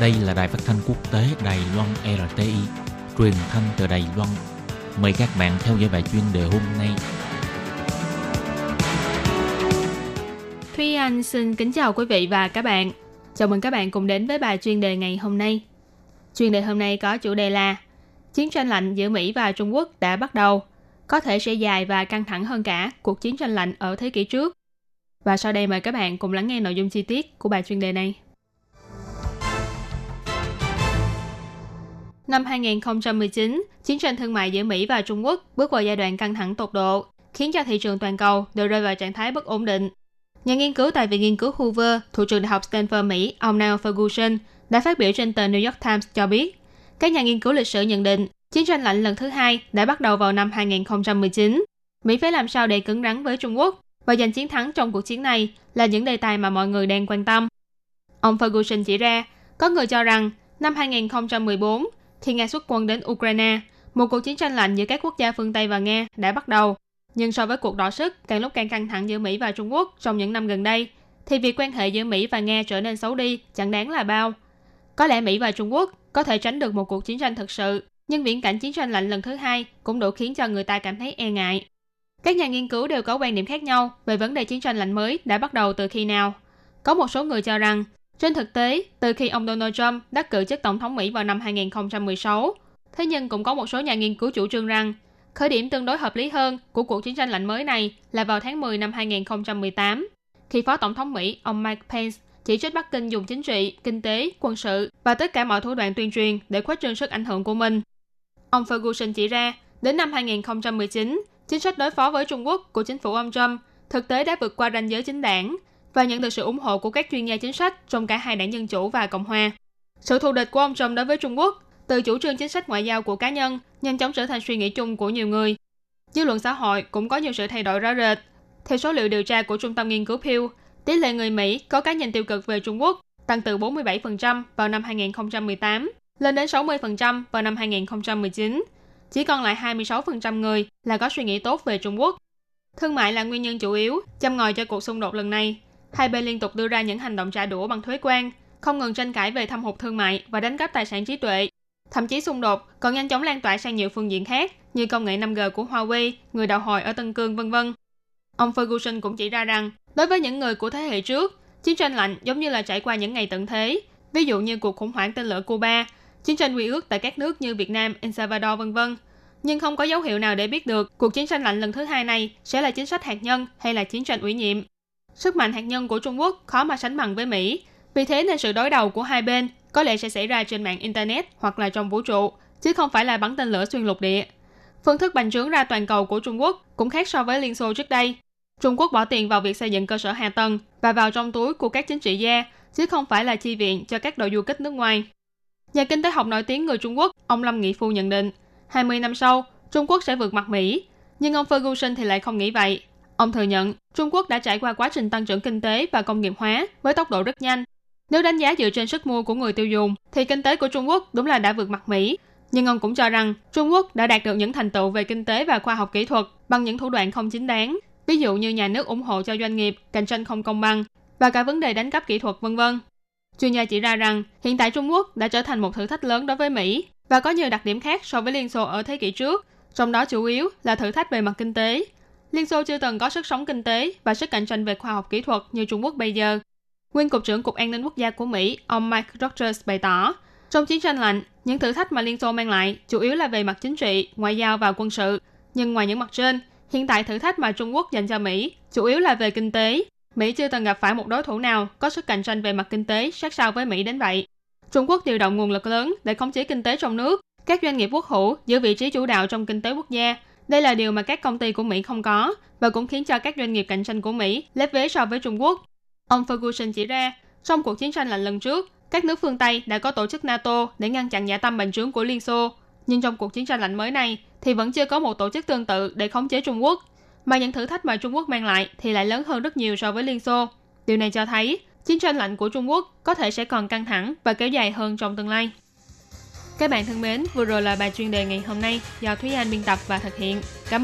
Đây là đài phát thanh quốc tế Đài Loan RTI, truyền thanh từ Đài Loan. Mời các bạn theo dõi bài chuyên đề hôm nay. Thúy Anh xin kính chào quý vị và các bạn. Chào mừng các bạn cùng đến với bài chuyên đề ngày hôm nay. Chuyên đề hôm nay có chủ đề là Chiến tranh lạnh giữa Mỹ và Trung Quốc đã bắt đầu, có thể sẽ dài và căng thẳng hơn cả cuộc chiến tranh lạnh ở thế kỷ trước. Và sau đây mời các bạn cùng lắng nghe nội dung chi tiết của bài chuyên đề này. Năm 2019, chiến tranh thương mại giữa Mỹ và Trung Quốc bước vào giai đoạn căng thẳng tột độ, khiến cho thị trường toàn cầu đều rơi vào trạng thái bất ổn định. Nhà nghiên cứu tại Viện Nghiên cứu Hoover thuộc trường Đại học Stanford Mỹ, ông Neil Ferguson, đã phát biểu trên tờ New York Times cho biết, các nhà nghiên cứu lịch sử nhận định chiến tranh lạnh lần thứ hai đã bắt đầu vào năm 2019. Mỹ phải làm sao để cứng rắn với Trung Quốc và giành chiến thắng trong cuộc chiến này là những đề tài mà mọi người đang quan tâm. Ông Ferguson chỉ ra, có người cho rằng năm 2014, khi Nga xuất quân đến Ukraine, một cuộc chiến tranh lạnh giữa các quốc gia phương Tây và Nga đã bắt đầu. Nhưng so với cuộc đỏ sức càng lúc càng căng thẳng giữa Mỹ và Trung Quốc trong những năm gần đây, thì việc quan hệ giữa Mỹ và Nga trở nên xấu đi chẳng đáng là bao. Có lẽ Mỹ và Trung Quốc có thể tránh được một cuộc chiến tranh thực sự, nhưng viễn cảnh chiến tranh lạnh lần thứ hai cũng đủ khiến cho người ta cảm thấy e ngại. Các nhà nghiên cứu đều có quan điểm khác nhau về vấn đề chiến tranh lạnh mới đã bắt đầu từ khi nào. Có một số người cho rằng, trên thực tế, từ khi ông Donald Trump đắc cử chức tổng thống Mỹ vào năm 2016, thế nhưng cũng có một số nhà nghiên cứu chủ trương rằng khởi điểm tương đối hợp lý hơn của cuộc chiến tranh lạnh mới này là vào tháng 10 năm 2018, khi Phó Tổng thống Mỹ ông Mike Pence chỉ trích Bắc Kinh dùng chính trị, kinh tế, quân sự và tất cả mọi thủ đoạn tuyên truyền để khuếch trương sức ảnh hưởng của mình. Ông Ferguson chỉ ra, đến năm 2019, chính sách đối phó với Trung Quốc của chính phủ ông Trump thực tế đã vượt qua ranh giới chính đảng và nhận được sự ủng hộ của các chuyên gia chính sách trong cả hai đảng Dân Chủ và Cộng Hòa. Sự thù địch của ông Trump đối với Trung Quốc từ chủ trương chính sách ngoại giao của cá nhân nhanh chóng trở thành suy nghĩ chung của nhiều người. Dư luận xã hội cũng có nhiều sự thay đổi rõ rệt. Theo số liệu điều tra của Trung tâm Nghiên cứu Pew, tỷ lệ người Mỹ có cái nhìn tiêu cực về Trung Quốc tăng từ 47% vào năm 2018 lên đến 60% vào năm 2019. Chỉ còn lại 26% người là có suy nghĩ tốt về Trung Quốc. Thương mại là nguyên nhân chủ yếu, châm ngòi cho cuộc xung đột lần này. Hai bên liên tục đưa ra những hành động trả đũa bằng thuế quan, không ngừng tranh cãi về thâm hụt thương mại và đánh cắp tài sản trí tuệ. Thậm chí xung đột còn nhanh chóng lan tỏa sang nhiều phương diện khác như công nghệ 5G của Huawei, người đạo hồi ở Tân Cương, vân vân. Ông Ferguson cũng chỉ ra rằng, đối với những người của thế hệ trước, chiến tranh lạnh giống như là trải qua những ngày tận thế, ví dụ như cuộc khủng hoảng tên lửa Cuba, chiến tranh quy ước tại các nước như Việt Nam, El Salvador vân vân. Nhưng không có dấu hiệu nào để biết được cuộc chiến tranh lạnh lần thứ hai này sẽ là chính sách hạt nhân hay là chiến tranh ủy nhiệm. Sức mạnh hạt nhân của Trung Quốc khó mà sánh bằng với Mỹ, vì thế nên sự đối đầu của hai bên có lẽ sẽ xảy ra trên mạng Internet hoặc là trong vũ trụ, chứ không phải là bắn tên lửa xuyên lục địa. Phương thức bành trướng ra toàn cầu của Trung Quốc cũng khác so với Liên Xô trước đây. Trung Quốc bỏ tiền vào việc xây dựng cơ sở hạ tầng và vào trong túi của các chính trị gia, chứ không phải là chi viện cho các đội du kích nước ngoài. Nhà kinh tế học nổi tiếng người Trung Quốc, ông Lâm Nghị Phu nhận định, 20 năm sau, Trung Quốc sẽ vượt mặt Mỹ. Nhưng ông Ferguson thì lại không nghĩ vậy. Ông thừa nhận Trung Quốc đã trải qua quá trình tăng trưởng kinh tế và công nghiệp hóa với tốc độ rất nhanh. Nếu đánh giá dựa trên sức mua của người tiêu dùng, thì kinh tế của Trung Quốc đúng là đã vượt mặt Mỹ. Nhưng ông cũng cho rằng Trung Quốc đã đạt được những thành tựu về kinh tế và khoa học kỹ thuật bằng những thủ đoạn không chính đáng, ví dụ như nhà nước ủng hộ cho doanh nghiệp, cạnh tranh không công bằng và cả vấn đề đánh cắp kỹ thuật vân vân. Chuyên gia chỉ ra rằng hiện tại Trung Quốc đã trở thành một thử thách lớn đối với Mỹ và có nhiều đặc điểm khác so với Liên Xô ở thế kỷ trước, trong đó chủ yếu là thử thách về mặt kinh tế. Liên Xô chưa từng có sức sống kinh tế và sức cạnh tranh về khoa học kỹ thuật như Trung Quốc bây giờ. Nguyên Cục trưởng Cục An ninh Quốc gia của Mỹ, ông Mike Rogers bày tỏ, trong chiến tranh lạnh, những thử thách mà Liên Xô mang lại chủ yếu là về mặt chính trị, ngoại giao và quân sự. Nhưng ngoài những mặt trên, hiện tại thử thách mà Trung Quốc dành cho Mỹ chủ yếu là về kinh tế. Mỹ chưa từng gặp phải một đối thủ nào có sức cạnh tranh về mặt kinh tế sát sao với Mỹ đến vậy. Trung Quốc điều động nguồn lực lớn để khống chế kinh tế trong nước. Các doanh nghiệp quốc hữu giữ vị trí chủ đạo trong kinh tế quốc gia. Đây là điều mà các công ty của Mỹ không có và cũng khiến cho các doanh nghiệp cạnh tranh của Mỹ lép vế so với Trung Quốc. Ông Ferguson chỉ ra, trong cuộc chiến tranh lạnh lần trước, các nước phương Tây đã có tổ chức NATO để ngăn chặn giả tâm bành trướng của Liên Xô. Nhưng trong cuộc chiến tranh lạnh mới này thì vẫn chưa có một tổ chức tương tự để khống chế Trung Quốc. Mà những thử thách mà Trung Quốc mang lại thì lại lớn hơn rất nhiều so với Liên Xô. Điều này cho thấy chiến tranh lạnh của Trung Quốc có thể sẽ còn căng thẳng và kéo dài hơn trong tương lai. Các bạn thân mến, vừa rồi là bài chuyên đề ngày hôm nay do Thúy Anh biên tập và thực hiện. Cảm